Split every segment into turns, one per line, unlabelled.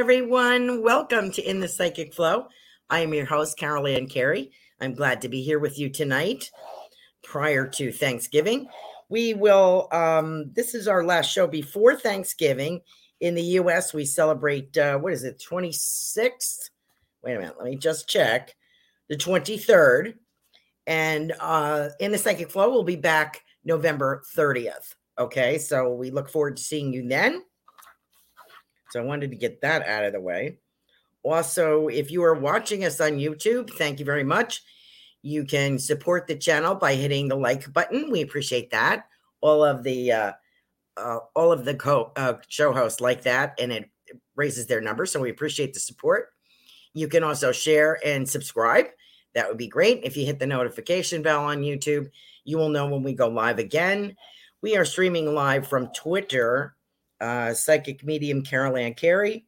Everyone. Welcome to In the Psychic Flow. I am your host, Carolan Carey. I'm glad to be here with you tonight prior to Thanksgiving. We will, um, this is our last show before Thanksgiving. In the US, we celebrate, uh, what is it, 26th? Wait a minute, let me just check. The 23rd. And uh, In the Psychic Flow we'll be back November 30th. Okay, so we look forward to seeing you then. So I wanted to get that out of the way. Also, if you are watching us on YouTube, thank you very much. You can support the channel by hitting the like button. We appreciate that. All of the uh, uh, all of the co- uh, show hosts like that, and it raises their number. So we appreciate the support. You can also share and subscribe. That would be great. If you hit the notification bell on YouTube, you will know when we go live again. We are streaming live from Twitter uh, psychic medium Carolan Carey,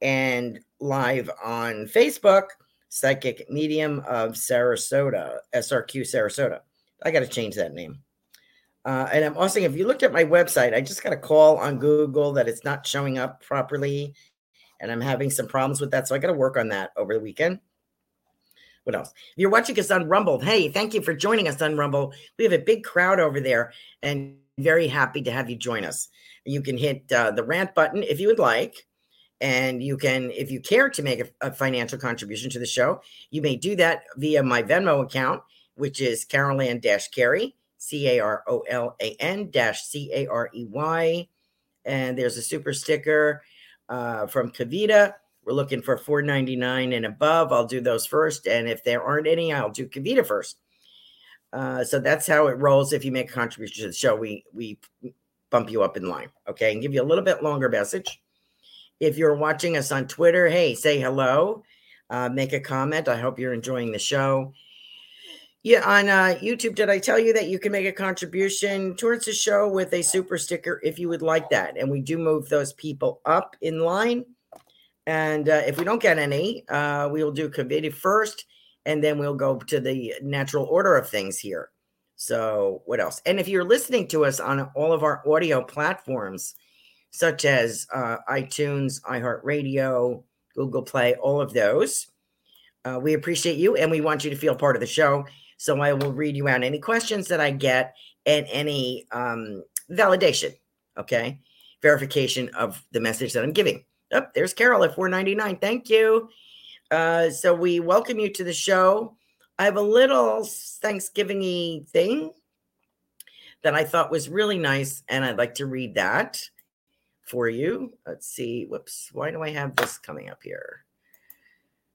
and live on Facebook, psychic medium of Sarasota, SRQ Sarasota. I got to change that name. Uh, and I'm also, if you looked at my website, I just got a call on Google that it's not showing up properly. And I'm having some problems with that. So I got to work on that over the weekend. What else? If you're watching us on Rumble, hey, thank you for joining us on Rumble. We have a big crowd over there and very happy to have you join us. You can hit uh, the rant button if you would like. And you can, if you care to make a, a financial contribution to the show, you may do that via my Venmo account, which is Carolan Dash Carey. And there's a super sticker uh, from Kavita. We're looking for $4.99 and above. I'll do those first. And if there aren't any, I'll do Kavita first. Uh, so that's how it rolls. If you make a contribution to the show, we we bump you up in line, okay, and give you a little bit longer message. If you're watching us on Twitter, hey, say hello, uh, make a comment. I hope you're enjoying the show. Yeah, on uh, YouTube, did I tell you that you can make a contribution towards the show with a super sticker if you would like that? And we do move those people up in line. And uh, if we don't get any, uh, we will do Kavita first, and then we'll go to the natural order of things here. So, what else? And if you're listening to us on all of our audio platforms, such as uh, iTunes, iHeartRadio, Google Play, all of those, uh, we appreciate you and we want you to feel part of the show. So, I will read you out any questions that I get and any um, validation, okay? Verification of the message that I'm giving. Oh, there's Carol at 499. Thank you. Uh, so we welcome you to the show. I have a little Thanksgiving thing that I thought was really nice, and I'd like to read that for you. Let's see. Whoops. Why do I have this coming up here?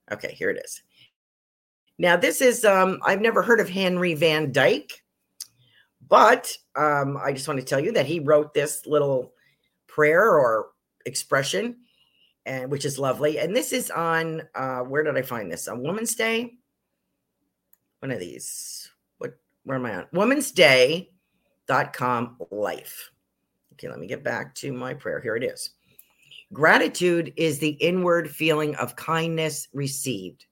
Okay, here it is. Now, this is, um, I've never heard of Henry Van Dyke, but um, I just want to tell you that he wrote this little prayer or expression, and which is lovely. And this is on, uh, where did I find this? On Woman's Day? One of these. What, where am I on? Women's Day.com life. Okay, let me get back to my prayer. Here it is. Gratitude is the inward feeling of kindness received.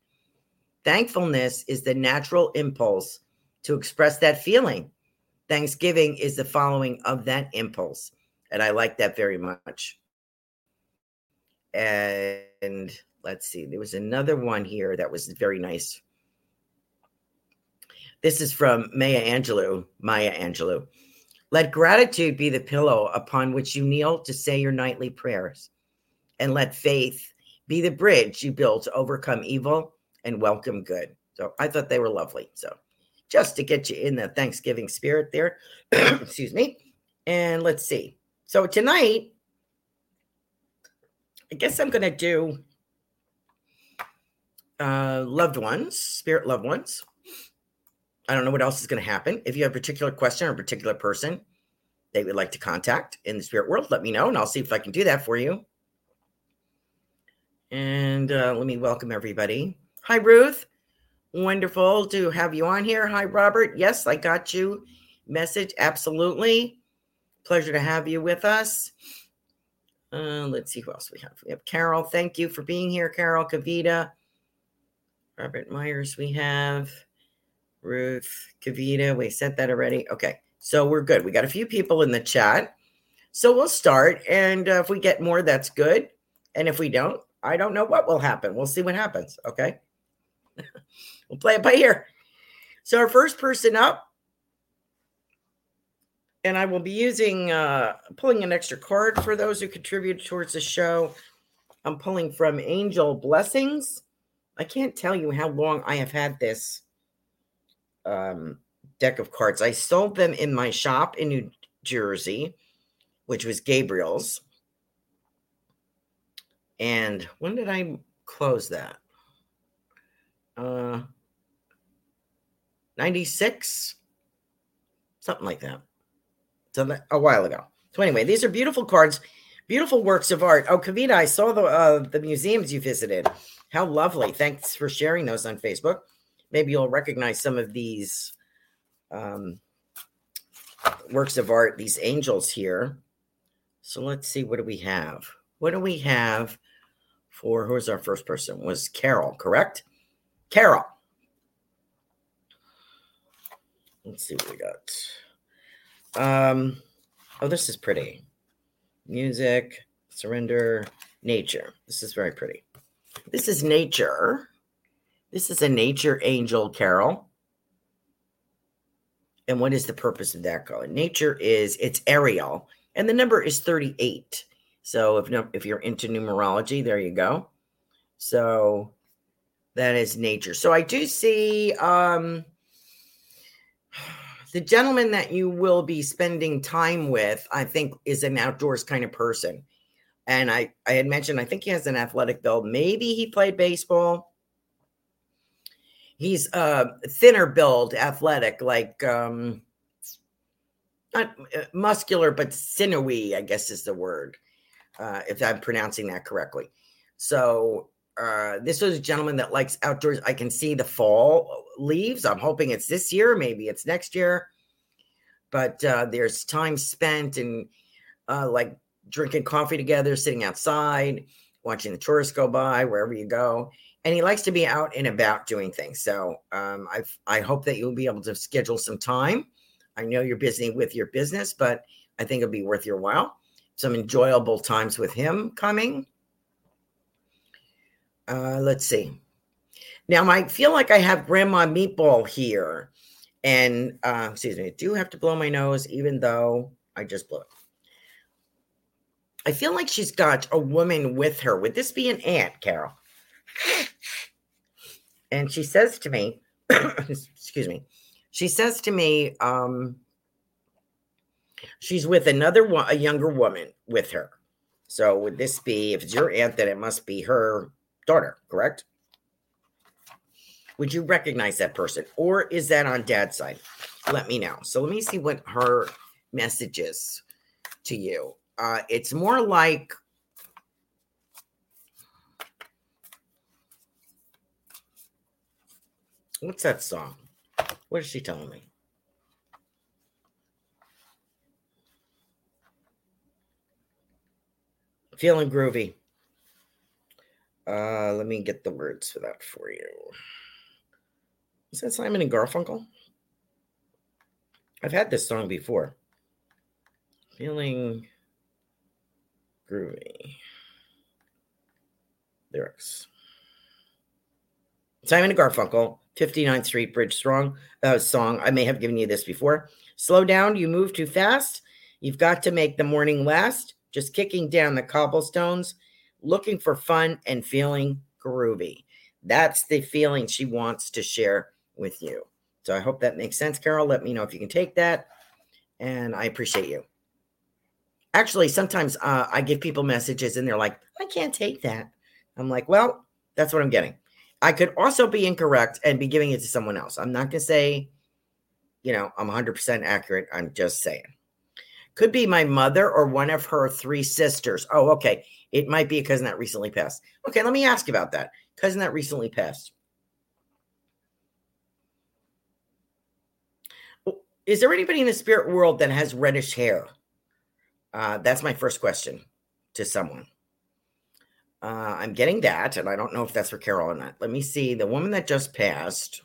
Thankfulness is the natural impulse to express that feeling. Thanksgiving is the following of that impulse. And I like that very much. And let's see, there was another one here that was very nice. This is from Maya Angelou, Maya Angelou. Let gratitude be the pillow upon which you kneel to say your nightly prayers, and let faith be the bridge you build to overcome evil and welcome good. So I thought they were lovely. So just to get you in the Thanksgiving spirit there, excuse me. And let's see. So tonight, I guess I'm going to do uh, loved ones, spirit loved ones. I don't know what else is going to happen. If you have a particular question or a particular person they would like to contact in the spirit world, let me know and I'll see if I can do that for you. And uh, let me welcome everybody. Hi, Ruth. Wonderful to have you on here. Hi, Robert. Yes, I got you. Message. Absolutely. Pleasure to have you with us. Uh, let's see who else we have. We have Carol. Thank you for being here, Carol. Kavita. Robert Myers, we have. Ruth, Kavita. We said that already. Okay. So we're good. We got a few people in the chat. So we'll start. And uh, if we get more, that's good. And if we don't, I don't know what will happen. We'll see what happens. Okay. we'll play it by ear. So our first person up, and I will be using uh, pulling an extra card for those who contribute towards the show. I'm pulling from Angel Blessings. I can't tell you how long I have had this um, deck of cards. I sold them in my shop in New Jersey, which was Gabriel's. And when did I close that? uh 96 something like that. So that, a while ago. So anyway these are beautiful cards beautiful works of art. Oh kavita i saw the uh, the museums you visited. How lovely. Thanks for sharing those on facebook maybe you'll recognize some of these um, works of art these angels here so let's see what do we have what do we have for who's our first person was carol correct Carol. Let's see what we got. Um, oh, this is pretty. Music, surrender, nature. This is very pretty. This is nature. This is a nature angel, Carol. And what is the purpose of that color? Nature is it's Ariel, and the number is 38. So if no, if you're into numerology, there you go. So that is nature. So I do see um, the gentleman that you will be spending time with, I think, is an outdoors kind of person. And I, I had mentioned, I think he has an athletic build. Maybe he played baseball. He's uh, thinner build, athletic, like um, not uh, muscular, but sinewy, I guess is the word, uh, if I'm pronouncing that correctly. So uh, this was a gentleman that likes outdoors. I can see the fall leaves. I'm hoping it's this year, maybe it's next year. But uh, there's time spent and uh, like drinking coffee together, sitting outside, watching the tourists go by wherever you go. And he likes to be out and about doing things. So um, I I hope that you'll be able to schedule some time. I know you're busy with your business, but I think it'll be worth your while. Some enjoyable times with him coming uh, let's see. Now, I feel like I have Grandma Meatball here. And, uh, excuse me, I do have to blow my nose, even though I just blew it. I feel like she's got a woman with her. Would this be an aunt, Carol? And she says to me, excuse me, she says to me, um, she's with another one, a younger woman with her. So would this be, if it's your aunt, then it must be her daughter, correct? Would you recognize that person? Or is that on dad's side? Let me know. So let me see what her message is to you. Uh, it's more like what's that song? What is she telling me? Feeling groovy. Uh, let me get the words for that for you. Is that Simon and Garfunkel? I've had this song before. Feeling groovy. Lyrics. Simon and Garfunkel, 59th Street Bridge Strong uh, song. I may have given you this before. Slow down, you move too fast. You've got to make the morning last. Just kicking down the cobblestones, looking for fun and feeling groovy. That's the feeling she wants to share with you. So I hope that makes sense, Carol. Let me know if you can take that. And I appreciate you. Actually, sometimes uh, I give people messages and they're like, I can't take that. I'm like, well, that's what I'm getting. I could also be incorrect and be giving it to someone else. I'm not going to say, you know, I'm 100% accurate. I'm just saying. Could be my mother or one of her three sisters. Oh, okay. It might be a cousin that recently passed. Okay, let me ask you about that. Cousin that recently passed. Is there anybody in the spirit world that has reddish hair? Uh, that's my first question to someone. Uh, I'm getting that, and I don't know if that's for Carol or not. Let me see. The woman that just passed.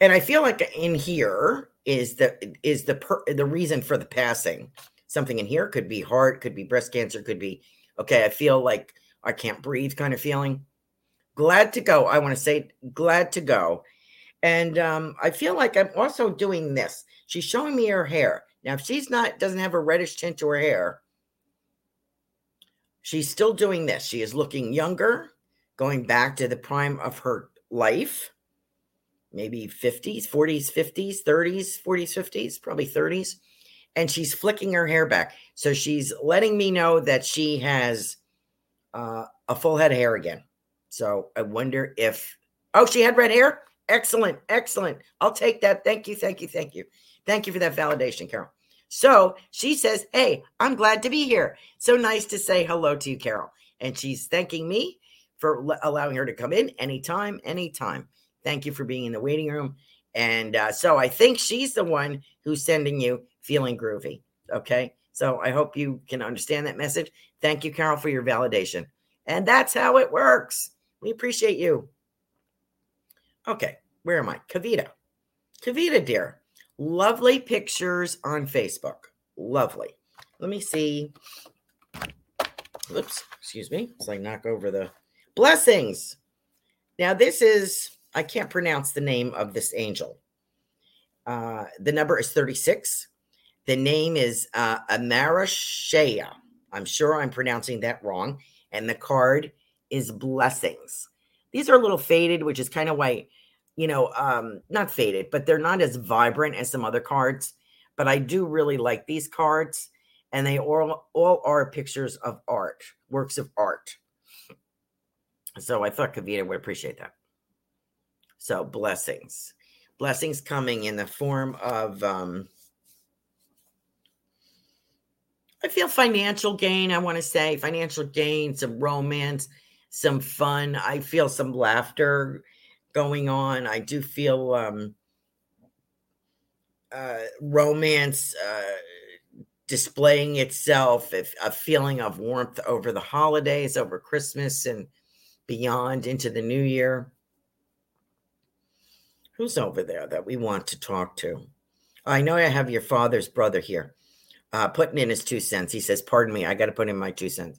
And I feel like in here is the is the per, the reason for the passing. Something in here could be heart, could be breast cancer, could be okay. I feel like I can't breathe, kind of feeling. Glad to go. I want to say glad to go. And um, I feel like I'm also doing this. She's showing me her hair. Now, if she's not doesn't have a reddish tint to her hair, she's still doing this. She is looking younger, going back to the prime of her life, maybe 50s, 40s, 50s, 30s, 40s, 50s, probably 30s. And she's flicking her hair back. So she's letting me know that she has uh, a full head of hair again. So I wonder if, oh, she had red hair? Excellent. Excellent. I'll take that. Thank you. Thank you. Thank you. Thank you for that validation, Carol. So she says, Hey, I'm glad to be here. So nice to say hello to you, Carol. And she's thanking me for allowing her to come in anytime, anytime. Thank you for being in the waiting room. And uh, so I think she's the one who's sending you feeling groovy. Okay. So I hope you can understand that message. Thank you, Carol, for your validation. And that's how it works. We appreciate you. Okay. Where am I? Kavita. Kavita, dear. Lovely pictures on Facebook. Lovely. Let me see. Oops, excuse me. It's like knock over the blessings. Now, this is, I can't pronounce the name of this angel. Uh, the number is 36. The name is uh. I'm sure I'm pronouncing that wrong. And the card is blessings. These are a little faded, which is kind of why you know, um, not faded, but they're not as vibrant as some other cards. But I do really like these cards, and they all all are pictures of art, works of art. So I thought Kavita would appreciate that. So blessings, blessings coming in the form of. Um, I feel financial gain. I want to say financial gain, some romance, some fun. I feel some laughter going on. I do feel um, uh, romance uh, displaying itself, if, a feeling of warmth over the holidays, over Christmas and beyond into the new year. Who's over there that we want to talk to? I know I have your father's brother here, uh, putting in his two cents. He says, Pardon me, I got to put in my two cents.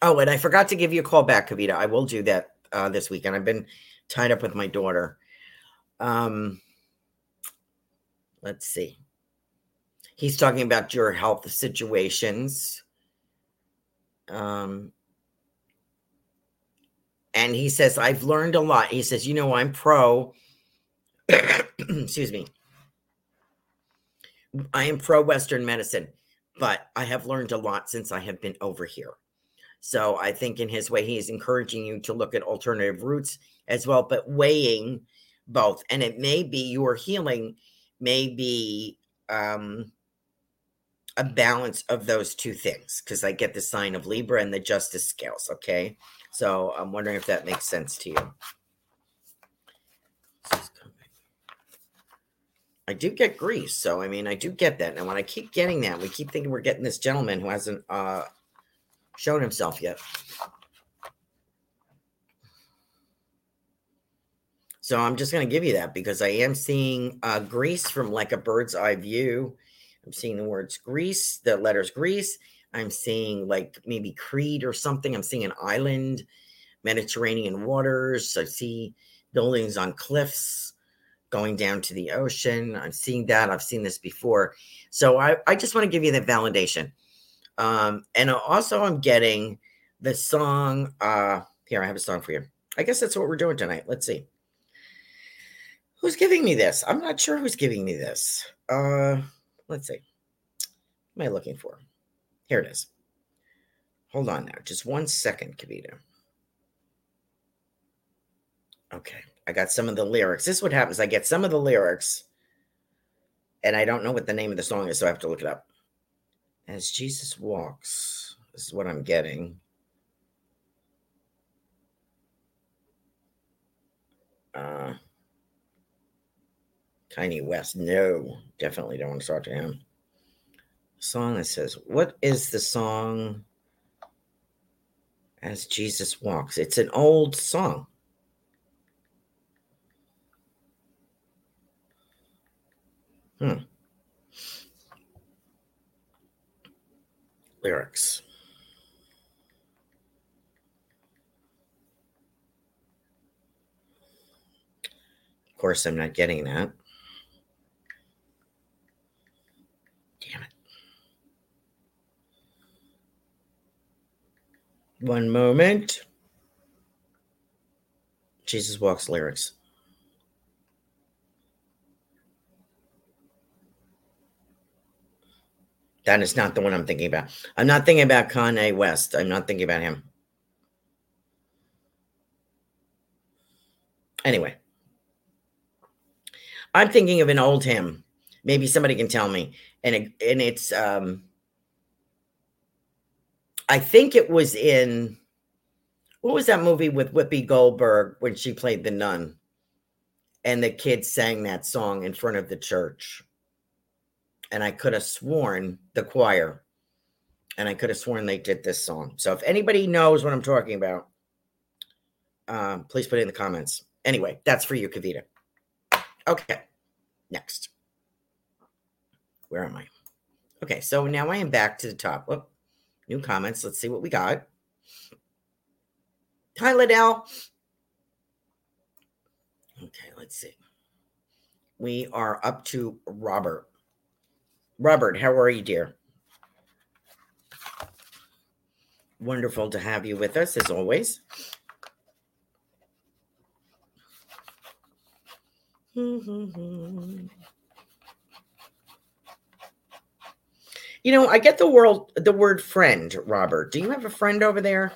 Oh, and I forgot to give you a call back, Kavita. I will do that uh, this weekend. I've been tied up with my daughter. Um, let's see. He's talking about your health situations. Um, and he says, I've learned a lot. He says, you know, I'm pro, excuse me, I am pro Western medicine, but I have learned a lot since I have been over here. So I think in his way, he is encouraging you to look at alternative routes as well, but weighing both. And it may be your healing may be um, a balance of those two things because I get the sign of Libra and the justice scales. Okay. So I'm wondering if that makes sense to you. I do get Greece. So, I mean, I do get that. And when I keep getting that, we keep thinking we're getting this gentleman who has an, uh, shown himself yet. So I'm just going to give you that because I am seeing uh, Greece from like a bird's eye view. I'm seeing the words Greece, the letters Greece. I'm seeing like maybe Crete or something. I'm seeing an island, Mediterranean waters. I see buildings on cliffs going down to the ocean. I'm seeing that. I've seen this before. So I, I just want to give you that validation. Um, and also I'm getting the song. Uh, here, I have a song for you. I guess that's what we're doing tonight. Let's see. Who's giving me this? I'm not sure who's giving me this. Uh, let's see. What am I looking for? Here it is. Hold on now. Just one second, Kavita. Okay. I got some of the lyrics. This is what happens. I get some of the lyrics and I don't know what the name of the song is, so I have to look it up. As Jesus walks, is what I'm getting. Uh, West. No, definitely don't want to talk to him. Song that says, What is the song as Jesus walks? It's an old song. Hmm. Lyrics. Of course, I'm not getting that. Damn it. One moment. Jesus Walks lyrics. That is not the one I'm thinking about. I'm not thinking about Kanye West. I'm not thinking about him. Anyway, I'm thinking of an old hymn. Maybe somebody can tell me. And it, and it's um I think it was in what was that movie with Whoopi Goldberg when she played the nun? And the kids sang that song in front of the church and I could have sworn the choir, and I could have sworn they did this song. So if anybody knows what I'm talking about, um, please put it in the comments. Anyway, that's for you, Kavita. Okay, next. Where am I? Okay, so now I am back to the top. Whoop, new comments. Let's see what we got. Hi, Liddell. Okay, let's see. We are up to Robert. Robert, how are you, dear? Wonderful to have you with us as always. you know, I get the world the word friend, Robert. Do you have a friend over there?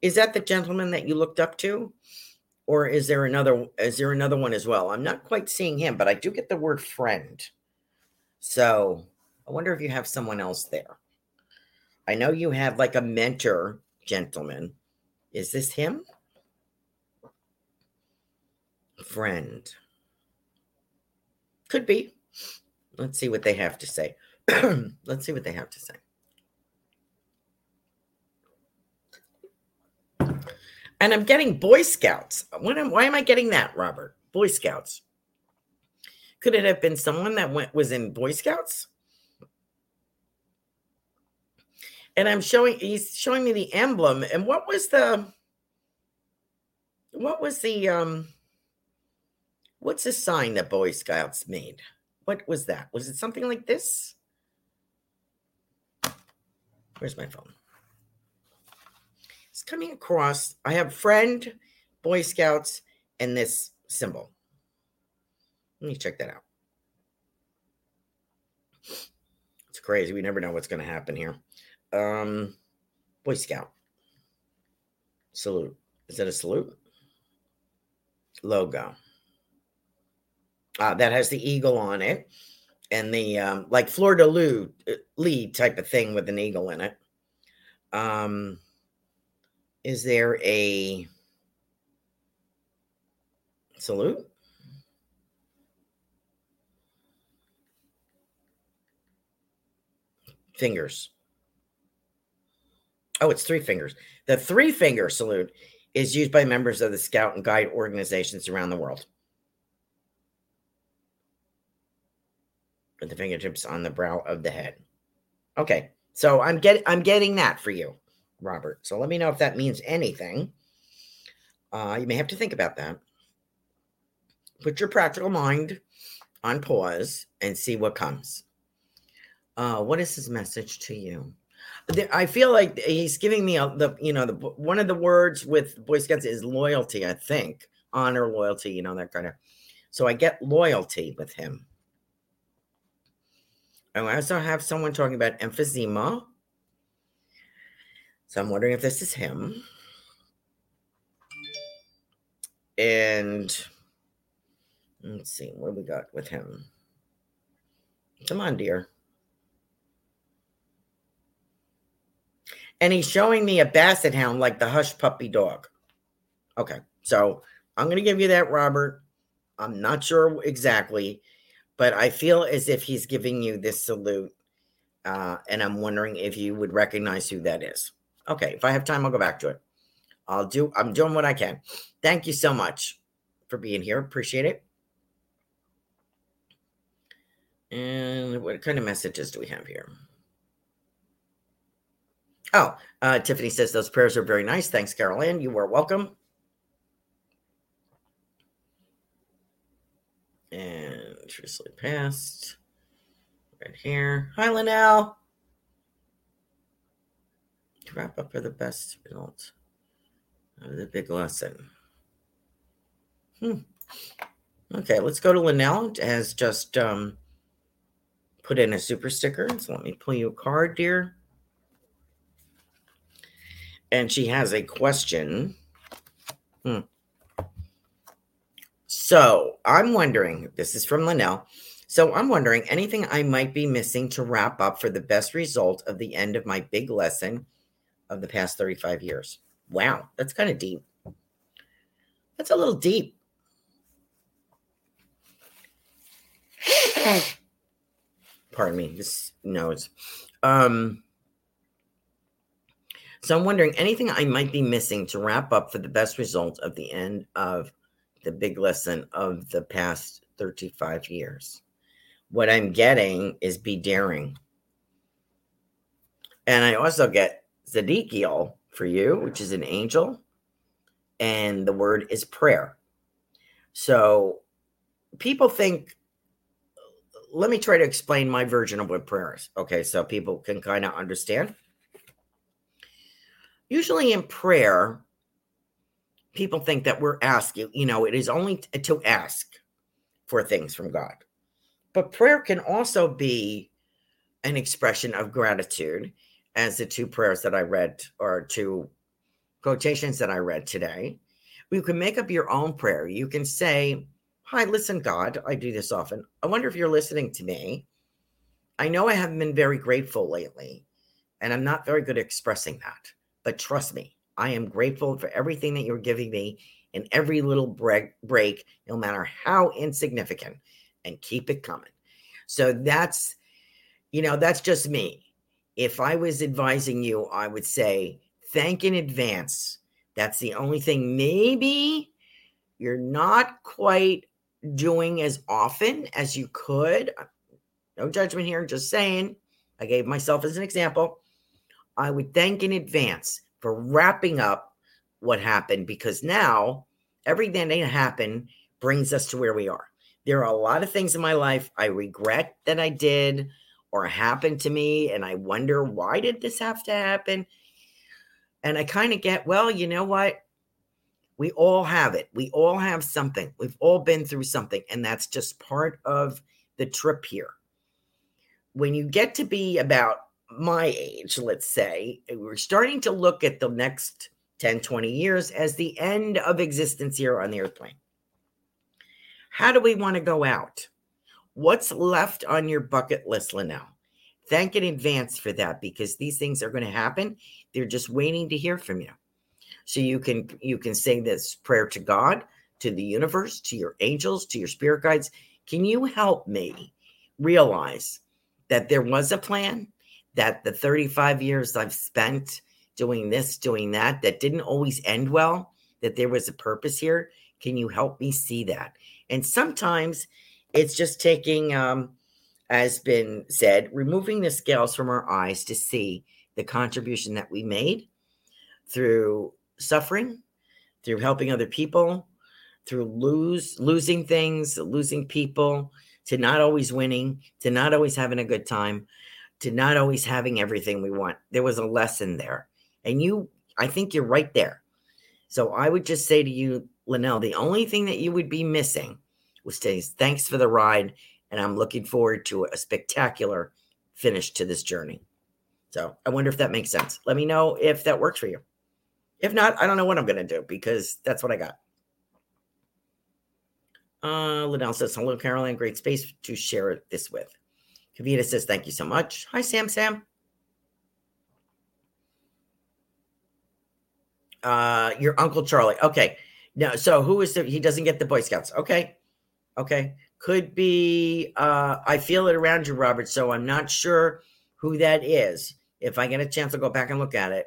Is that the gentleman that you looked up to? Or is there another is there another one as well? I'm not quite seeing him, but I do get the word friend. So I wonder if you have someone else there. I know you have like a mentor gentleman. Is this him? Friend. Could be. Let's see what they have to say. Let's see what they have to say. And I'm getting Boy Scouts. Am, why am I getting that, Robert? Boy Scouts. Could it have been someone that went was in Boy Scouts? And I'm showing he's showing me the emblem. And what was the what was the um what's the sign that Boy Scouts made? What was that? Was it something like this? Where's my phone? It's coming across. I have friend, Boy Scouts, and this symbol. Let me check that out. It's crazy. We never know what's going to happen here. Um, Boy Scout. Salute. Is that a salute? Logo. Uh, that has the eagle on it and the um, like Florida Lou lead type of thing with an eagle in it. Um, is there a salute? Fingers. Oh, it's three fingers. The three finger salute is used by members of the Scout and Guide organizations around the world. With the fingertips on the brow of the head. Okay, so I'm getting I'm getting that for you, Robert. So let me know if that means anything. Uh, you may have to think about that. Put your practical mind on pause and see what comes. Uh, what is his message to you? I feel like he's giving me a, the you know the one of the words with Boy Scouts is loyalty. I think honor, loyalty, you know that kind of. So I get loyalty with him. I also have someone talking about emphysema. So I'm wondering if this is him. And let's see what we got with him. Come on, dear. And he's showing me a basset hound like the hush puppy dog. Okay, so I'm going to give you that, Robert. I'm not sure exactly, but I feel as if he's giving you this salute. Uh, and I'm wondering if you would recognize who that is. Okay, if I have time, I'll go back to it. I'll do, I'm doing what I can. Thank you so much for being here. Appreciate it. And what kind of messages do we have here? Oh, uh, Tiffany says those prayers are very nice. Thanks, Carolan. You are welcome. And recently passed. Right here. Hi, Linnell. To wrap up for the best results of the big lesson. Hmm. Okay, let's go to Linnell. Has just um, put in a super sticker. So let me pull you a card, dear and she has a question. Hmm. So I'm wondering, this is from Linnell. So I'm wondering anything I might be missing to wrap up for the best result of the end of my big lesson of the past 35 years. Wow, that's kind of deep. That's a little deep. Pardon me. This nose. Um so I'm wondering anything I might be missing to wrap up for the best result of the end of the big lesson of the past 35 years. What I'm getting is be daring. And I also get Zedekiel for you, which is an angel. And the word is prayer. So people think, let me try to explain my version of what prayer is. Okay, so people can kind of understand usually in prayer, people think that we're asking, you know, it is only to ask for things from God. But prayer can also be an expression of gratitude, as the two prayers that I read, or two quotations that I read today. You can make up your own prayer. You can say, Hi, listen, God, I do this often. I wonder if you're listening to me. I know I haven't been very grateful lately, and I'm not very good at expressing that. But trust me, I am grateful for everything that you're giving me and every little break, break, no matter how insignificant, and keep it coming. So that's, you know, that's just me. If I was advising you, I would say thank in advance. That's the only thing maybe you're not quite doing as often as you could. No judgment here, just saying. I gave myself as an example. I would thank in advance for wrapping up what happened because now everything that happened brings us to where we are. There are a lot of things in my life I regret that I did or happened to me, and I wonder why did this have to happen? And I kind of get, well, you know what? We all have it. We all have something. We've all been through something. And that's just part of the trip here. When you get to be about my age, let's say, we're starting to look at the next 10, 20 years as the end of existence here on the earth plane. How do we want to go out? What's left on your bucket list, Linnell? Thank in advance for that because these things are going to happen. They're just waiting to hear from you. So you can you can say this prayer to God, to the universe, to your angels, to your spirit guides. Can you help me realize that there was a plan, that the 35 years I've spent doing this, doing that, that didn't always end well, that there was a purpose here? Can you help me see that? And sometimes it's just taking, um, as been said, removing the scales from our eyes to see the contribution that we made through suffering, through helping other people, through lose losing things, losing people, to not always winning, to not always having a good time, to not always having everything we want. There was a lesson there. And you, I think you're right there. So I would just say to you, Linnell, the only thing that you would be missing was say thanks for the ride. And I'm looking forward to a spectacular finish to this journey. So I wonder if that makes sense. Let me know if that works for you. If not, I don't know what I'm going to do because that's what I got. Uh, Liddell says, Hello, Caroline. Great space to share this with. Kavita says, Thank you so much. Hi, Sam. Sam. Uh, your Uncle Charlie. Okay. No, so who is the, he doesn't get the Boy Scouts. Okay. Okay. Could be, uh, I feel it around you, Robert. So I'm not sure who that is. If I get a chance, I'll go back and look at it.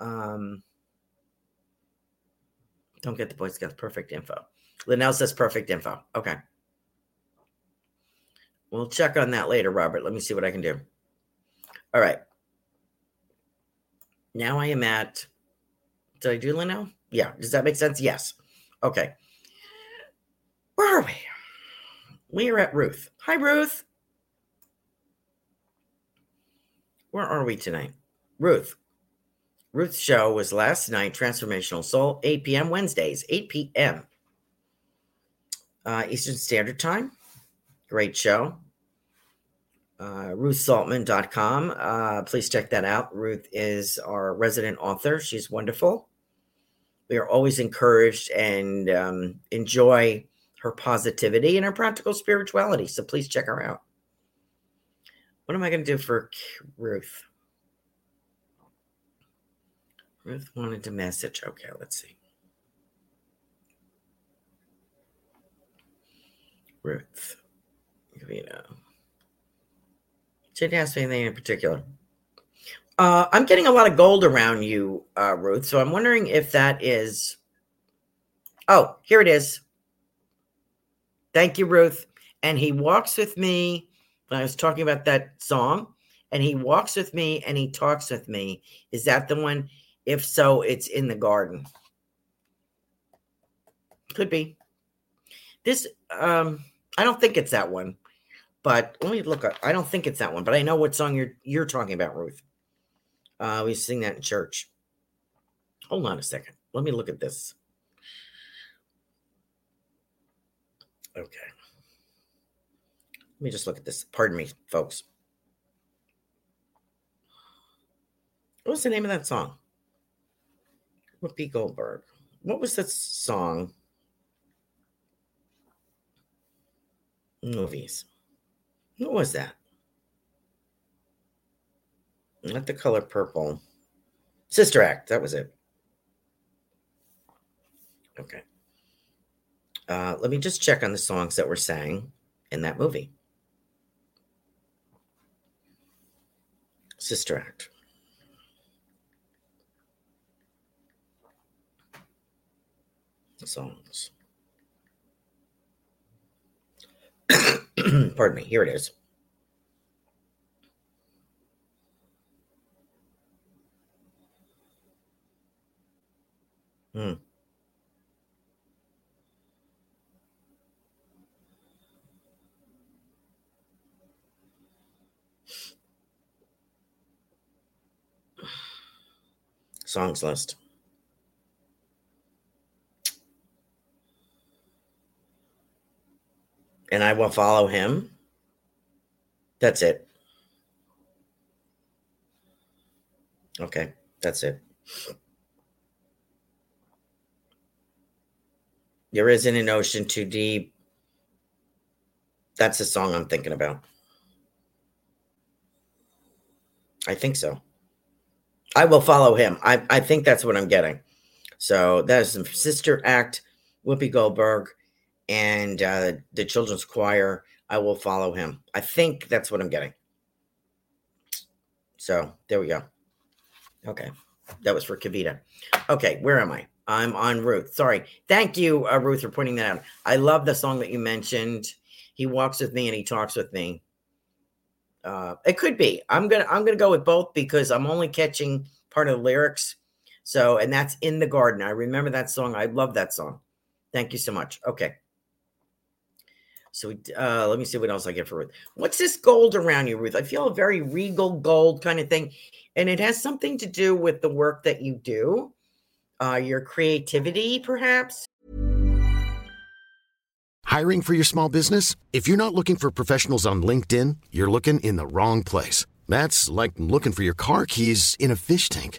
Um, don't get the Boy Scouts perfect info. Linnell says perfect info. Okay. We'll check on that later, Robert. Let me see what I can do. All right. Now I am at. Did I do Linnell? Yeah. Does that make sense? Yes. Okay. Where are we? We are at Ruth. Hi, Ruth. Where are we tonight? Ruth. Ruth's show was last night, Transformational Soul, 8 p.m. Wednesdays, 8 p.m. Uh, Eastern Standard Time. Great show. Uh, RuthSaltman.com. Uh, please check that out. Ruth is our resident author. She's wonderful. We are always encouraged and um, enjoy her positivity and her practical spirituality. So please check her out. What am I going to do for Ruth? Ruth wanted to message. Okay, let's see. Ruth. You. Didn't ask me anything in particular. Uh, I'm getting a lot of gold around you, uh, Ruth. So I'm wondering if that is. Oh, here it is. Thank you, Ruth. And he walks with me. When I was talking about that song, and he walks with me and he talks with me. Is that the one? If so, it's in the garden. Could be. This, um, I don't think it's that one, but let me look. Up. I don't think it's that one, but I know what song you're you're talking about, Ruth. Uh, we sing that in church. Hold on a second. Let me look at this. Okay. Let me just look at this. Pardon me, folks. What's the name of that song? Whoopi Goldberg. What was that song? Movies. What was that? Not the color purple. Sister Act. That was it. Okay. Uh, let me just check on the songs that were sang in that movie. Sister Act. The songs. Pardon me. Here it is. Hmm. songs list. And I will follow him. That's it. Okay, that's it. There isn't an ocean too deep. That's the song I'm thinking about. I think so. I will follow him. I, I think that's what I'm getting. So that is Sister Act, Whoopi Goldberg, and uh, the Children's Choir. I will follow him. I think that's what I'm getting. So there we go. Okay. That was for Kavita. Okay. Where am I? I'm on Ruth. Sorry. Thank you, uh, Ruth, for pointing that out. I love the song that you mentioned. He walks with me and he talks with me. Uh, it could be. I'm gonna I'm gonna go with both because I'm only catching part of the lyrics. So, and that's in the garden. I remember that song. I love that song. Thank you so much. Okay. So uh, let me see what else I get for Ruth. What's this gold around you, Ruth? I feel a very regal gold kind of thing, and it has something to do with the work that you do, uh, your creativity, perhaps.
Hiring for your small business? If you're not looking for professionals on LinkedIn, you're looking in the wrong place. That's like looking for your car keys in a fish tank.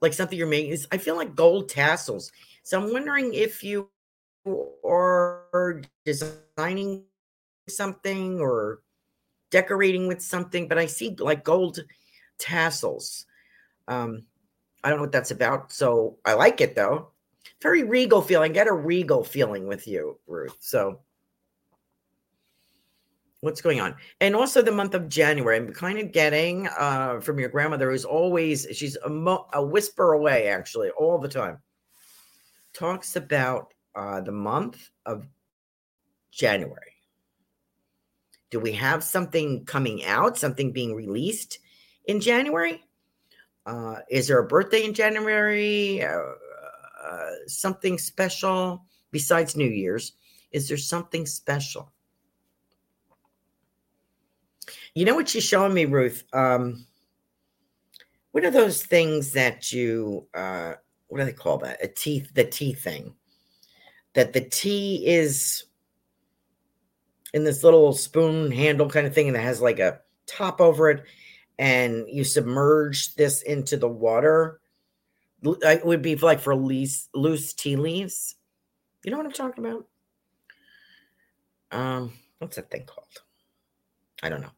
like something you're making I feel like gold tassels. So I'm wondering if you are designing something or decorating with something, but I see like gold tassels. Um, I don't know what that's about. So I like it though. Very regal feeling. Get a regal feeling with you, Ruth. So what's going on. And also the month of january i'm kind of getting uh from your grandmother who's always she's a, mo- a whisper away actually all the time. Talks about uh the month of january. Do we have something coming out something being released in january? Uh is there a birthday in january? Uh, uh, something special? Besides new year's is there something special you know what she's showing me, Ruth? Um, what are those things that you uh what do they call that? A teeth, the tea thing. That the tea is in this little spoon handle kind of thing, and it has like a top over it, and you submerge this into the water. It would be like for loose, loose tea leaves. You know what I'm talking about? Um, what's that thing called? I don't know.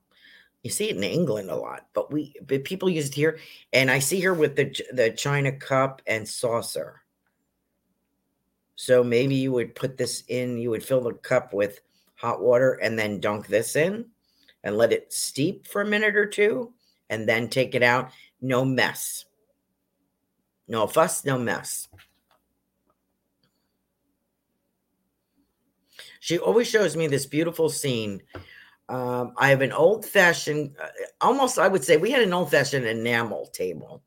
You see it in England a lot, but we but people use it here, and I see her with the the china cup and saucer. So maybe you would put this in. You would fill the cup with hot water and then dunk this in, and let it steep for a minute or two, and then take it out. No mess. No fuss, no mess. She always shows me this beautiful scene um, I have an old fashioned, uh, almost I would say we had an old fashioned enamel table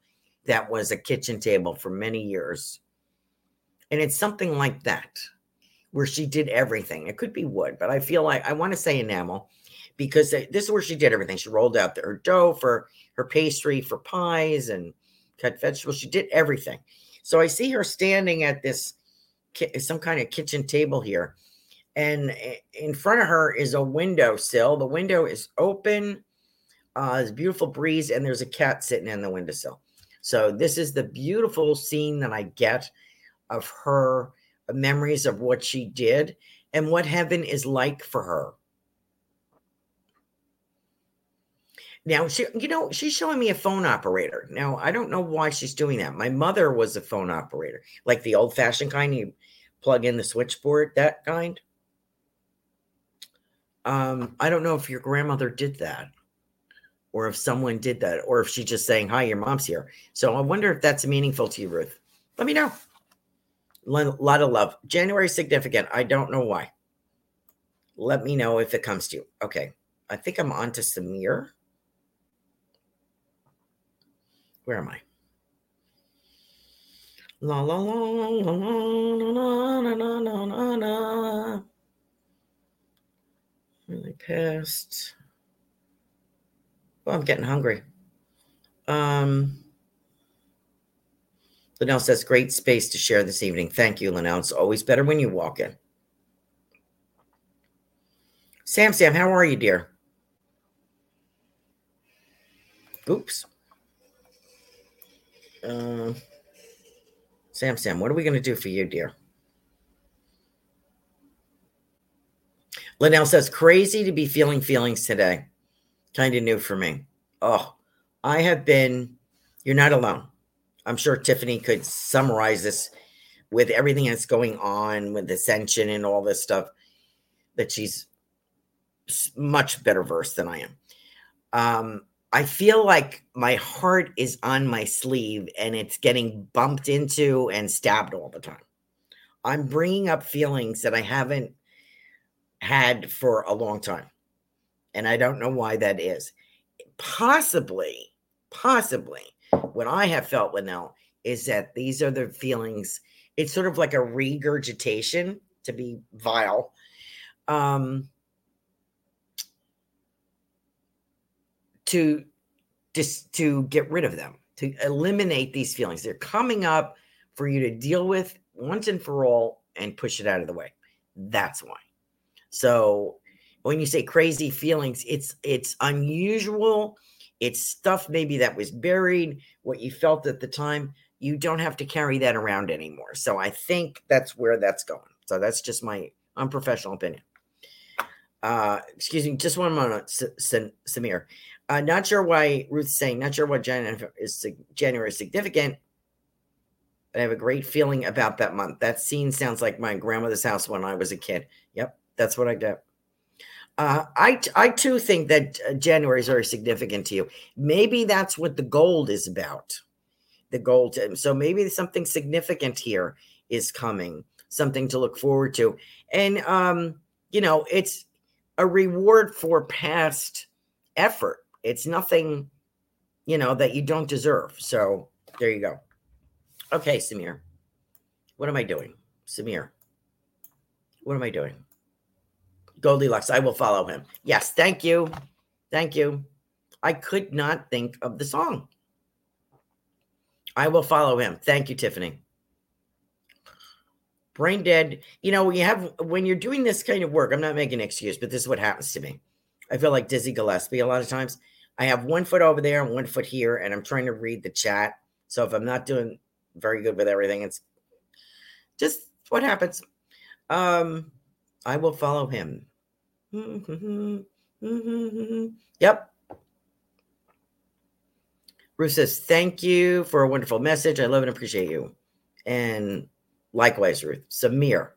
that was a kitchen table for many years. And it's something like that where she did everything. It could be wood, but I feel like I want to say enamel because this is where she did everything. She rolled out her dough for her pastry for pies and cut vegetables. She did everything. So I see her standing at this some kind of kitchen table here and in front of her is a window sill. The window is open. Uh, there's beautiful breeze, and there's a cat sitting in the windowsill. So this is the beautiful scene that I get of her memories of what she did. and what heaven is like for her. Now, she, you know, she's showing me a phone operator. Now, I don't know why she's doing that. My mother was a phone operator, like the old fashioned kind. You plug in the switchboard, that kind. Um, I don't know if your grandmother did that or if someone did that or if she's just saying, Hi, your mom's here. So I wonder if that's meaningful to you, Ruth. Let me know. A lot of love. January significant. I don't know why. Let me know if it comes to you. Okay. I think I'm on to Samir. Where am I? La la la la la la la la la la la. Pissed. Well, I'm getting hungry. Um, Linnell says, great space to share this evening. Thank you, Linnell. It's always better when you walk in. Sam, Sam, how are you, dear? Oops. Uh, Sam, Sam, what are we going to do for you, dear? Linnell says, crazy to be feeling feelings today. Kind of new for me. Oh, I have been, you're not alone. I'm sure Tiffany could summarize this with everything that's going on with ascension and all this stuff that she's much better versed than I am. Um, I feel like my heart is on my sleeve and it's getting bumped into and stabbed all the time. I'm bringing up feelings that I haven't had for a long time. And I don't know why that is. Possibly, possibly what I have felt, Linnell, is that these are the feelings. It's sort of like a regurgitation to be vile. Um, to just to get rid of them, to eliminate these feelings. They're coming up for you to deal with once and for all and push it out of the way. That's why. So when you say crazy feelings, it's it's unusual. It's stuff maybe that was buried, what you felt at the time. You don't have to carry that around anymore. So I think that's where that's going. So that's just my unprofessional opinion. Uh, excuse me, just one moment, Samir. Uh, not sure why Ruth's saying, not sure what January is, January is significant. But I have a great feeling about that month. That scene sounds like my grandmother's house when I was a kid. Yep, that's what I get. Uh, I I too think that uh, January is very significant to you. Maybe that's what the gold is about. The gold. So maybe something significant here is coming. Something to look forward to, and um, you know, it's a reward for past effort. It's nothing, you know, that you don't deserve. So there you go. Okay, Samir. What am I doing? Samir. What am I doing? Goldylocks, I will follow him. Yes, thank you. Thank you. I could not think of the song. I will follow him. Thank you, Tiffany. Brain dead. You know, you have when you're doing this kind of work, I'm not making an excuse, but this is what happens to me. I feel like Dizzy Gillespie a lot of times. I have one foot over there and one foot here, and I'm trying to read the chat. So if I'm not doing very good with everything, it's just what happens. Um, I will follow him. Yep. Ruth says, Thank you for a wonderful message. I love and appreciate you. And likewise, Ruth. Samir,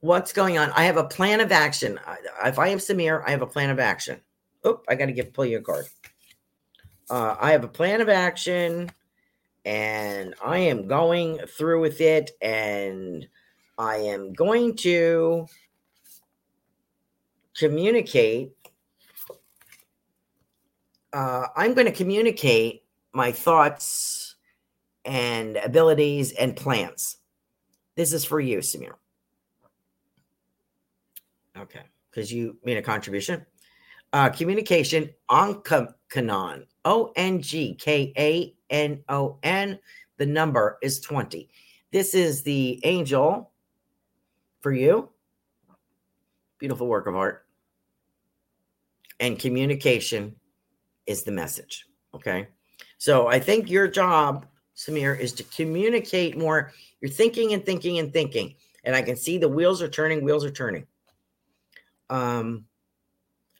what's going on? I have a plan of action. If I am Samir, I have a plan of action. Oh, I got to give pull you a card. Uh, I have a plan of action and I am going through with it and I am going to communicate. Uh, I'm going to communicate my thoughts and abilities and plans. This is for you, Samir. Okay, because you made a contribution uh, communication Ongkanon, O N G K A N O N. The number is 20. This is the angel for you. Beautiful work of art. And communication is the message. Okay. So I think your job, Samir, is to communicate more. You're thinking and thinking and thinking. And I can see the wheels are turning, wheels are turning. Um,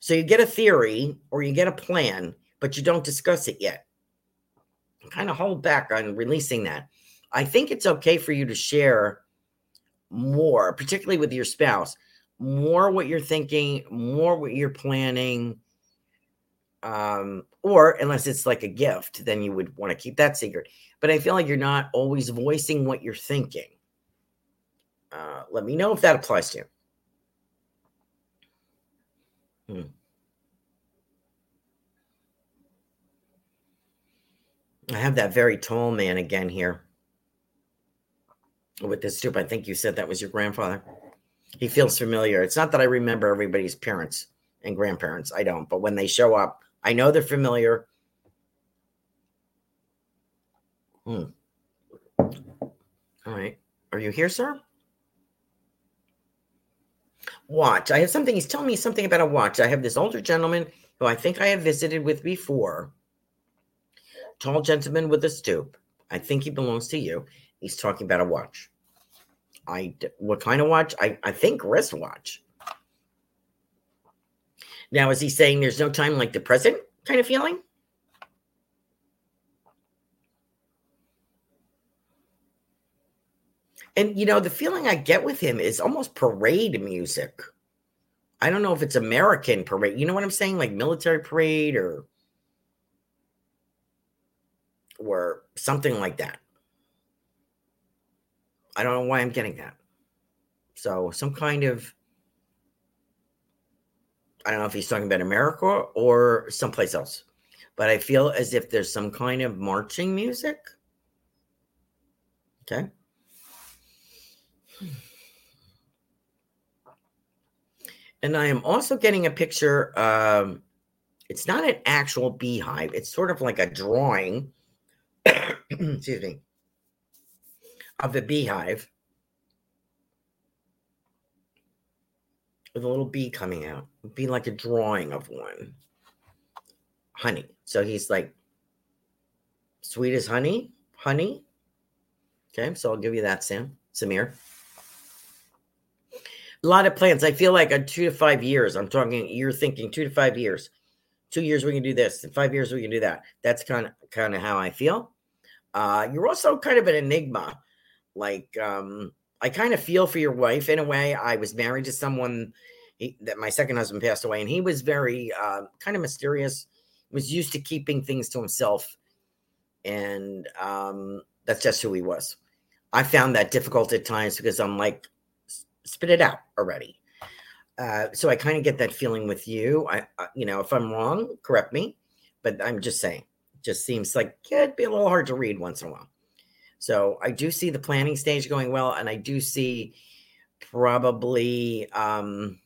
so you get a theory or you get a plan, but you don't discuss it yet. Kind of hold back on releasing that. I think it's okay for you to share more, particularly with your spouse, more what you're thinking, more what you're planning. Um, or unless it's like a gift, then you would want to keep that secret. But I feel like you're not always voicing what you're thinking. Uh, let me know if that applies to you. Hmm. I have that very tall man again here with this stoop. I think you said that was your grandfather. He feels familiar. It's not that I remember everybody's parents and grandparents. I don't. But when they show up, I know they're familiar. Hmm. All right. Are you here, sir? Watch. I have something. He's telling me something about a watch. I have this older gentleman who I think I have visited with before. Tall gentleman with a stoop. I think he belongs to you. He's talking about a watch. I what kind of watch? I I think wristwatch. Now is he saying there's no time like the present kind of feeling? And you know, the feeling I get with him is almost parade music. I don't know if it's American parade. You know what I'm saying? Like military parade or or something like that. I don't know why I'm getting that. So some kind of I don't know if he's talking about America or someplace else, but I feel as if there's some kind of marching music. Okay. And I am also getting a picture. Um, it's not an actual beehive, it's sort of like a drawing. excuse me of the beehive with a little bee coming out. It'd be like a drawing of one. Honey. So he's like, sweet as honey, honey. Okay, so I'll give you that, Sam, Samir. A lot of plans. I feel like a two to five years. I'm talking. You're thinking two to five years. Two years we can do this. In five years we can do that. That's kind of kind of how I feel. Uh, you're also kind of an enigma like, um, I kind of feel for your wife in a way. I was married to someone he, that my second husband passed away, and he was very uh, kind of mysterious. Was used to keeping things to himself, and um, that's just who he was. I found that difficult at times because I'm like, spit it out already. Uh, so I kind of get that feeling with you. I, uh, you know, if I'm wrong, correct me. But I'm just saying, just seems like yeah, it'd be a little hard to read once in a while. So I do see the planning stage going well, and I do see probably um,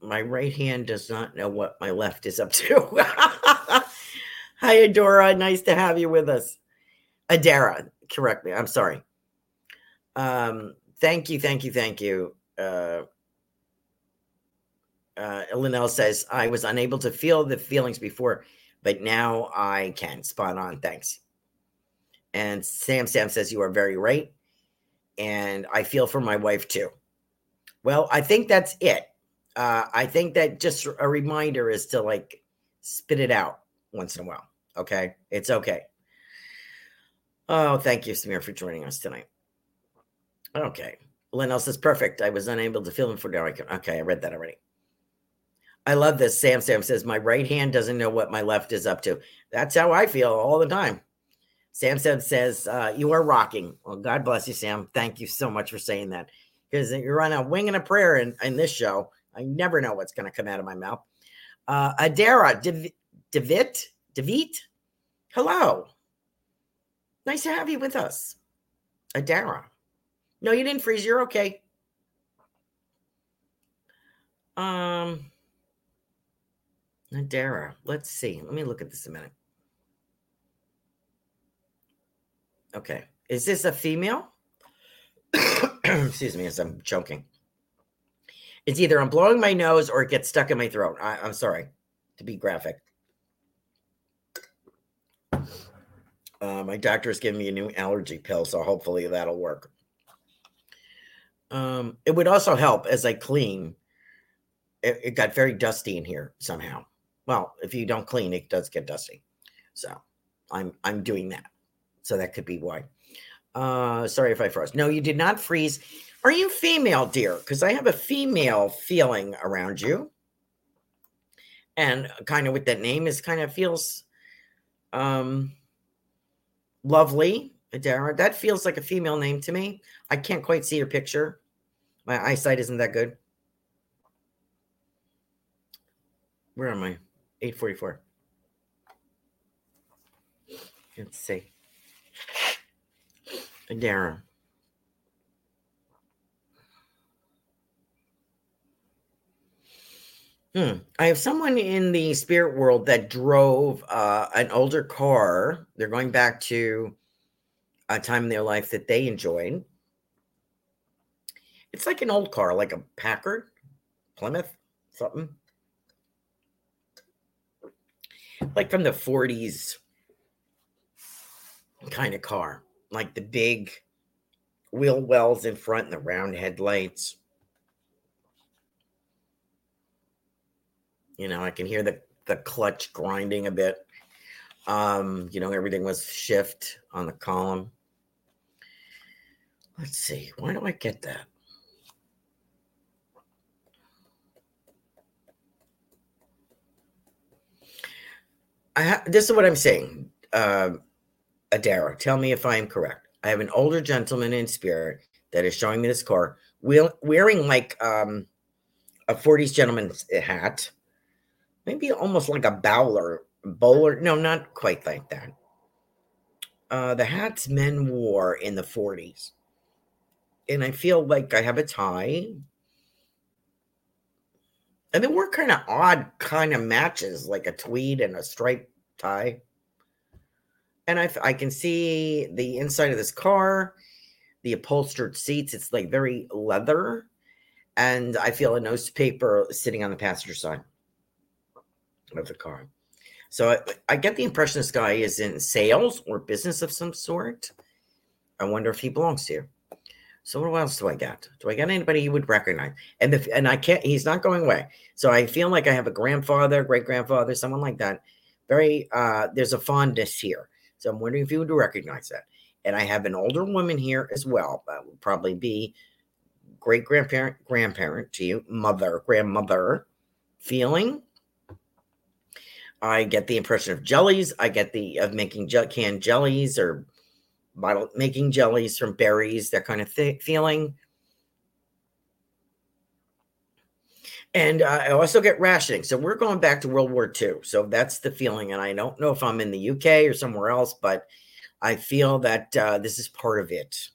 my right hand does not know what my left is up to. Hi, Adora. Nice to have you with us. Adara, correct me. I'm sorry. Um, thank you, thank you, thank you. Uh, uh, Linnell says, I was unable to feel the feelings before but now I can. Spot on. Thanks. And Sam Sam says, You are very right. And I feel for my wife too. Well, I think that's it. Uh, I think that just a reminder is to like spit it out once in a while. Okay. It's okay. Oh, thank you, Samir, for joining us tonight. Okay. Lynn says, perfect. I was unable to him for now. Okay, I read that already. I love this. Sam Sam says, My right hand doesn't know what my left is up to. That's how I feel all the time. Sam Sam says, uh, You are rocking. Well, God bless you, Sam. Thank you so much for saying that. Because you're on a wing and a prayer in, in this show. I never know what's going to come out of my mouth. Uh, Adara David, David, hello. Nice to have you with us. Adara. No, you didn't freeze. You're okay. Um, Nadara. Let's see. Let me look at this a minute. Okay. Is this a female? Excuse me as I'm choking. It's either I'm blowing my nose or it gets stuck in my throat. I, am sorry to be graphic. Uh, my doctor is giving me a new allergy pill, so hopefully that'll work. Um, it would also help as I clean. It, it got very dusty in here somehow. Well, if you don't clean, it does get dusty. So I'm I'm doing that. So that could be why. Uh, sorry if I froze. No, you did not freeze. Are you female, dear? Because I have a female feeling around you. And kind of with that name is kind of feels um lovely. Adara. That feels like a female name to me. I can't quite see your picture. My eyesight isn't that good. Where am I? 844. Let's see. Adara. Hmm. I have someone in the spirit world that drove uh, an older car. They're going back to a time in their life that they enjoyed. It's like an old car, like a Packard, Plymouth, something. Like from the 40s kind of car, like the big wheel wells in front and the round headlights. You know, I can hear the, the clutch grinding a bit. Um, you know, everything was shift on the column. Let's see. Why do I get that? Ha- this is what I'm saying. Uh, Adara, tell me if I am correct. I have an older gentleman in spirit that is showing me this car, wearing like um, a 40s gentleman's hat, maybe almost like a bowler, bowler. No, not quite like that. Uh, the hats men wore in the 40s and I feel like I have a tie. And they were kind of odd kind of matches, like a tweed and a striped tie. And I, I can see the inside of this car, the upholstered seats. It's like very leather. And I feel a newspaper sitting on the passenger side of the car. So I, I get the impression this guy is in sales or business of some sort. I wonder if he belongs you. So what else do I got? Do I got anybody you would recognize? And the, and I can't. He's not going away. So I feel like I have a grandfather, great grandfather, someone like that. Very. uh There's a fondness here. So I'm wondering if you would recognize that. And I have an older woman here as well. That would probably be great grandparent, grandparent to you, mother, grandmother. Feeling. I get the impression of jellies. I get the of making canned jellies or making jellies from berries, that kind of th- feeling. And uh, I also get rationing. So we're going back to World War II. So that's the feeling. And I don't know if I'm in the UK or somewhere else, but I feel that uh, this is part of it.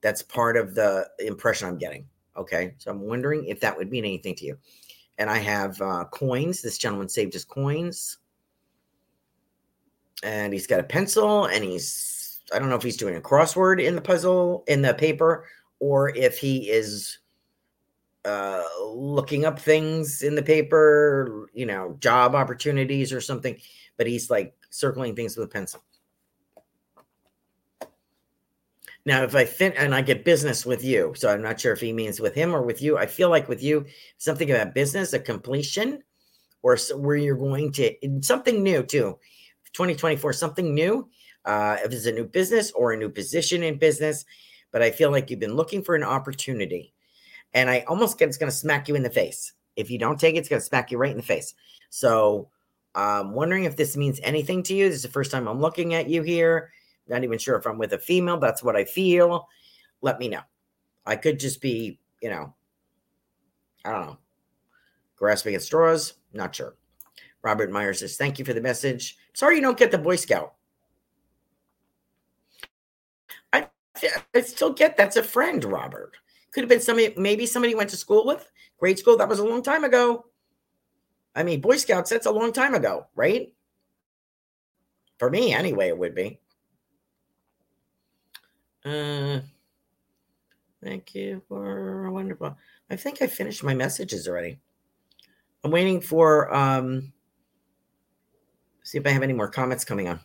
That's part of the impression I'm getting. Okay. So I'm wondering if that would mean anything to you. And I have uh, coins. This gentleman saved his coins. And he's got a pencil and he's I don't know if he's doing a crossword in the puzzle in the paper or if he is uh, looking up things in the paper, you know, job opportunities or something, but he's like circling things with a pencil. Now, if I fit and I get business with you, so I'm not sure if he means with him or with you. I feel like with you, something about business, a completion, or where you're going to something new too. 2024, something new uh, if it's a new business or a new position in business. But I feel like you've been looking for an opportunity. And I almost get it's going to smack you in the face. If you don't take it, it's going to smack you right in the face. So I'm wondering if this means anything to you. This is the first time I'm looking at you here. Not even sure if I'm with a female. That's what I feel. Let me know. I could just be, you know, I don't know, grasping at straws. Not sure. Robert Myers says, Thank you for the message. Sorry you don't get the Boy Scout. I still get that's a friend, Robert. Could have been somebody, maybe somebody went to school with, grade school. That was a long time ago. I mean, Boy Scouts, that's a long time ago, right? For me, anyway, it would be. Uh, thank you for wonderful. I think I finished my messages already. I'm waiting for um see if I have any more comments coming on.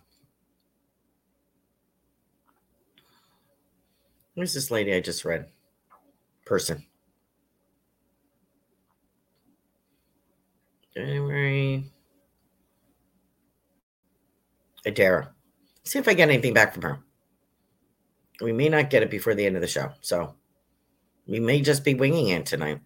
Where's this lady I just read? person. January. Adara. See if I get anything back from her. We may not get it before the end of the show. So we may just be winging it tonight.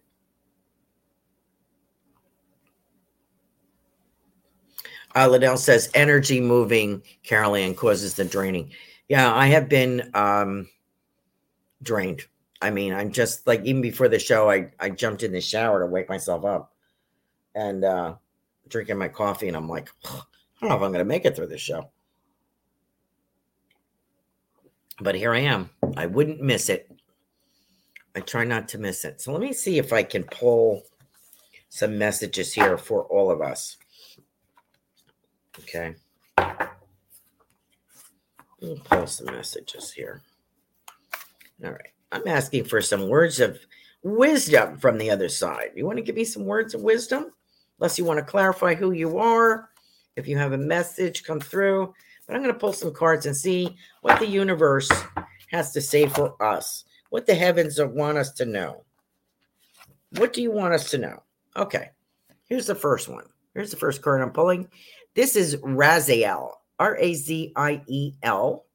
Uh, Liddell says energy moving, Carolan, causes the draining. Yeah, I have been um, drained. I mean, I'm just like even before the show, I I jumped in the shower to wake myself up, and uh, drinking my coffee, and I'm like, I don't know if I'm going to make it through this show. But here I am. I wouldn't miss it. I try not to miss it. So let me see if I can pull some messages here for all of us. Okay. Let me pull some messages here. All right. I'm asking for some words of wisdom from the other side. You want to give me some words of wisdom? Unless you want to clarify who you are, if you have a message come through. But I'm going to pull some cards and see what the universe has to say for us, what the heavens want us to know. What do you want us to know? Okay. Here's the first one. Here's the first card I'm pulling. This is Raziel, R A Z I E L.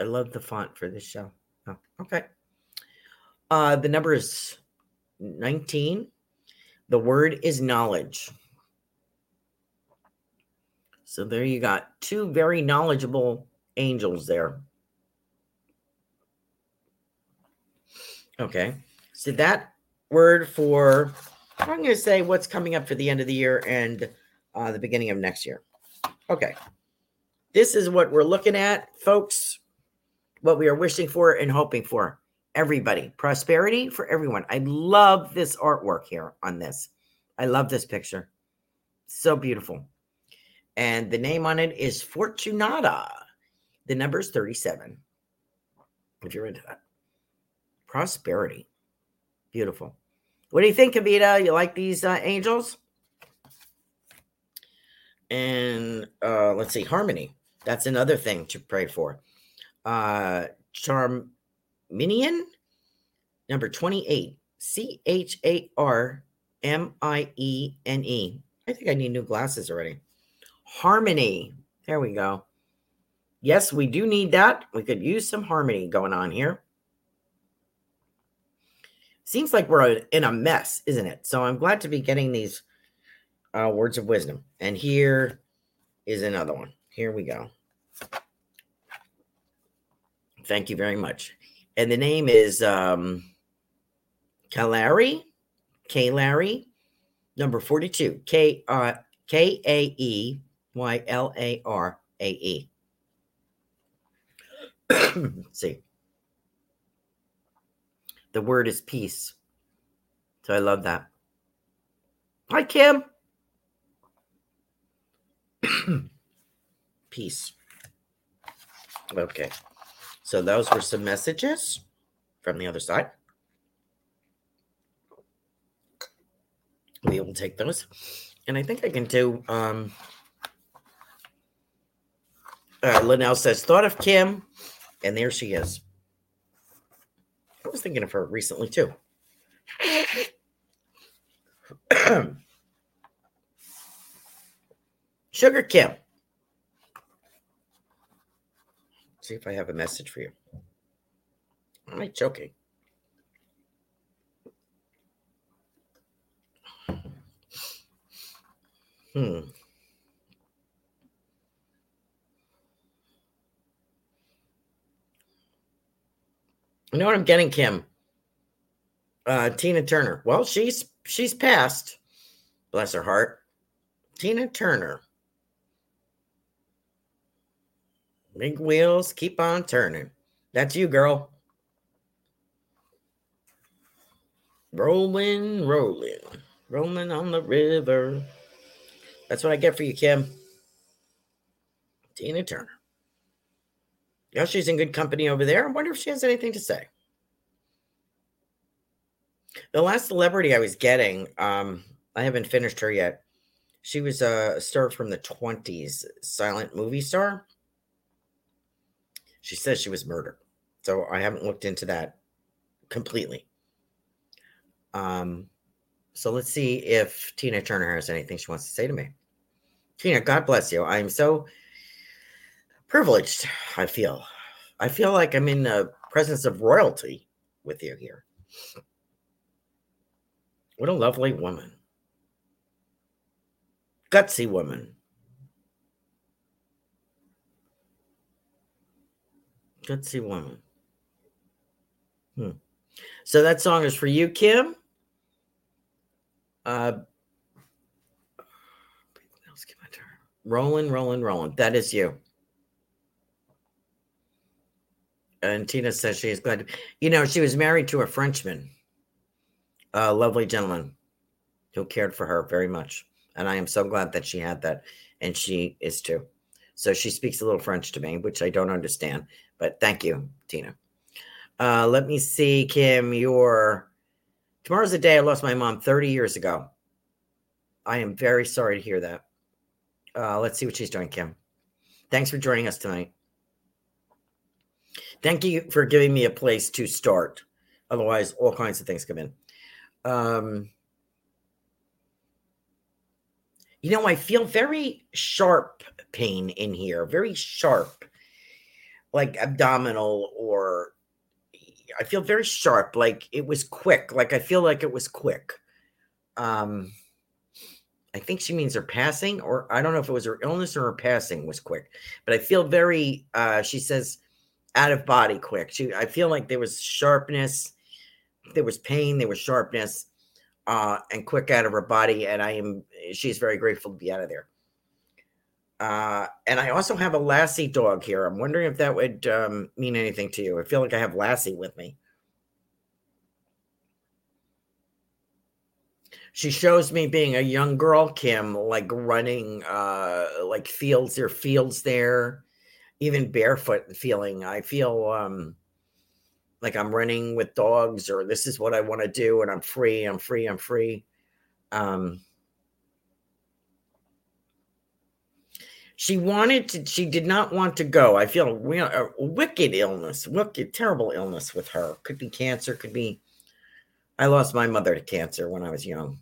I love the font for this show. Oh, okay. Uh, the number is 19. The word is knowledge. So there you got two very knowledgeable angels there. Okay. So that word for, I'm going to say what's coming up for the end of the year and uh, the beginning of next year. Okay. This is what we're looking at, folks what we are wishing for and hoping for. Everybody, prosperity for everyone. I love this artwork here on this. I love this picture. So beautiful. And the name on it is Fortunata. The number is 37. If you're into that. Prosperity. Beautiful. What do you think, Kavita? You like these uh, angels? And uh, let's see, harmony. That's another thing to pray for uh, Charminian, number 28, C H A R M I E N E. I think I need new glasses already. Harmony. There we go. Yes, we do need that. We could use some harmony going on here. Seems like we're in a mess, isn't it? So I'm glad to be getting these uh, words of wisdom. And here is another one. Here we go. Thank you very much. And the name is um, Kalari, K Larry, number 42, K uh, K A E Y L A R A E. See, the word is peace. So I love that. Hi, Kim. peace. Okay. So those were some messages from the other side. We will take those. And I think I can do um uh, Linnell says, thought of Kim, and there she is. I was thinking of her recently too. Sugar Kim. See if I have a message for you. Am I joking? Hmm. You know what I'm getting, Kim? Uh, Tina Turner. Well, she's she's passed. Bless her heart. Tina Turner. Big wheels keep on turning. That's you, girl. Rolling, rolling, rolling on the river. That's what I get for you, Kim. Tina Turner. Yeah, she's in good company over there. I wonder if she has anything to say. The last celebrity I was getting, um, I haven't finished her yet. She was a star from the 20s, silent movie star. She says she was murdered. So I haven't looked into that completely. Um, so let's see if Tina Turner has anything she wants to say to me. Tina, God bless you. I'm so privileged, I feel. I feel like I'm in the presence of royalty with you here. What a lovely woman. Gutsy woman. Gutsy woman. Hmm. So that song is for you, Kim. Uh, rolling, rolling, rolling. That is you. And Tina says she is glad. To, you know, she was married to a Frenchman, a lovely gentleman who cared for her very much. And I am so glad that she had that. And she is too. So she speaks a little French to me, which I don't understand. But thank you, Tina. Uh, let me see, Kim. Your tomorrow's the day I lost my mom 30 years ago. I am very sorry to hear that. Uh, let's see what she's doing, Kim. Thanks for joining us tonight. Thank you for giving me a place to start. Otherwise, all kinds of things come in. Um, you know, I feel very sharp pain in here, very sharp, like abdominal or I feel very sharp, like it was quick. Like I feel like it was quick. Um, I think she means her passing, or I don't know if it was her illness or her passing was quick, but I feel very. Uh, she says out of body quick. She, I feel like there was sharpness, there was pain, there was sharpness, uh, and quick out of her body. And I am. She's very grateful to be out of there. Uh, and I also have a Lassie dog here. I'm wondering if that would um, mean anything to you. I feel like I have Lassie with me. She shows me being a young girl, Kim, like running uh like fields. There fields there, even barefoot feeling. I feel um like I'm running with dogs, or this is what I want to do, and I'm free, I'm free, I'm free. Um she wanted to she did not want to go. I feel a, a wicked illness wicked terrible illness with her. Could be cancer could be i lost my mother to cancer when i was young.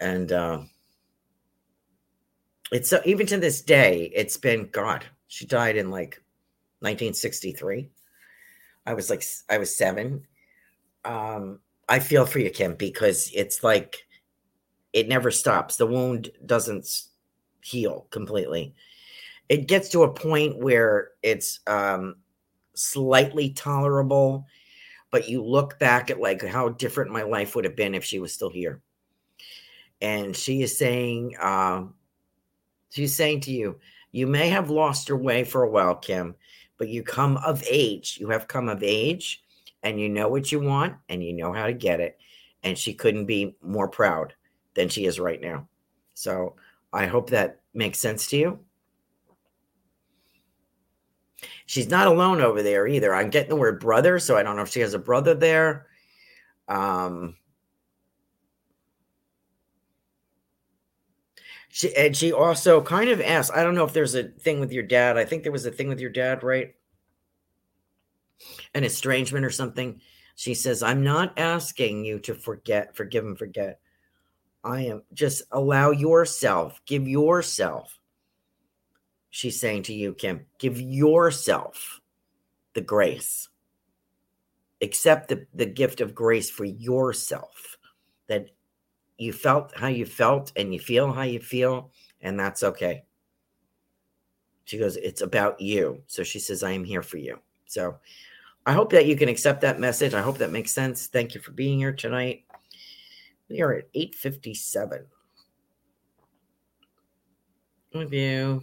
And uh, it's so even to this day it's been god she died in like 1963 i was like i was seven. Um i feel for you kim because it's like it never stops. The wound doesn't heal completely. It gets to a point where it's um, slightly tolerable, but you look back at like how different my life would have been if she was still here. And she is saying, uh, she's saying to you, you may have lost your way for a while, Kim, but you come of age. You have come of age and you know what you want and you know how to get it. And she couldn't be more proud than she is right now. So I hope that makes sense to you. She's not alone over there either. I'm getting the word brother, so I don't know if she has a brother there. Um, she and she also kind of asked, I don't know if there's a thing with your dad. I think there was a thing with your dad, right? An estrangement or something. She says, I'm not asking you to forget, forgive and forget. I am just allow yourself, give yourself. She's saying to you, Kim, give yourself the grace. Accept the, the gift of grace for yourself that you felt how you felt and you feel how you feel, and that's okay. She goes, It's about you. So she says, I am here for you. So I hope that you can accept that message. I hope that makes sense. Thank you for being here tonight. We are at 857. Review.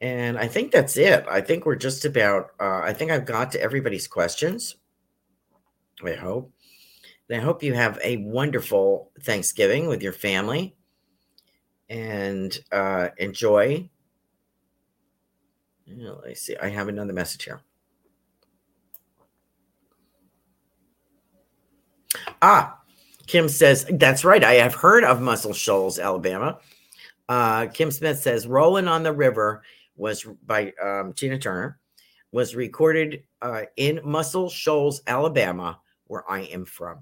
And I think that's it. I think we're just about, uh, I think I've got to everybody's questions. I hope. And I hope you have a wonderful Thanksgiving with your family and uh, enjoy. You know, I see. I have another message here. Ah, Kim says, That's right. I have heard of Muscle Shoals, Alabama. Uh, Kim Smith says, Rolling on the River was by um, Tina Turner was recorded uh, in Muscle Shoals, Alabama, where I am from.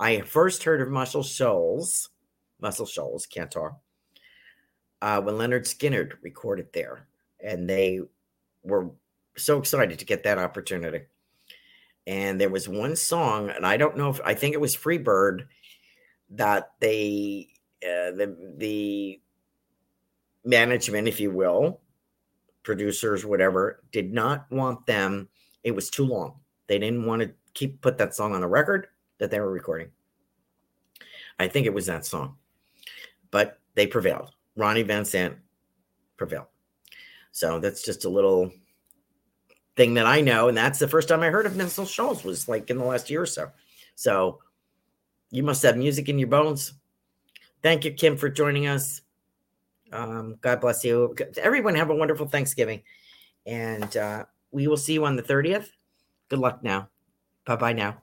I first heard of Muscle Shoals, Muscle Shoals, can't talk, uh, when Lynyrd Skynyrd recorded there. And they were so excited to get that opportunity. And there was one song, and I don't know if I think it was Freebird that they, uh, the, the management, if you will, producers, whatever, did not want them. It was too long. They didn't want to keep put that song on a record that they were recording. I think it was that song, but they prevailed. Ronnie Van Zant prevailed. So that's just a little thing that I know, and that's the first time I heard of Muscle Shoals was like in the last year or so. So you must have music in your bones. Thank you, Kim, for joining us. Um, God bless you. Everyone have a wonderful Thanksgiving. And uh, we will see you on the 30th. Good luck now. Bye bye now.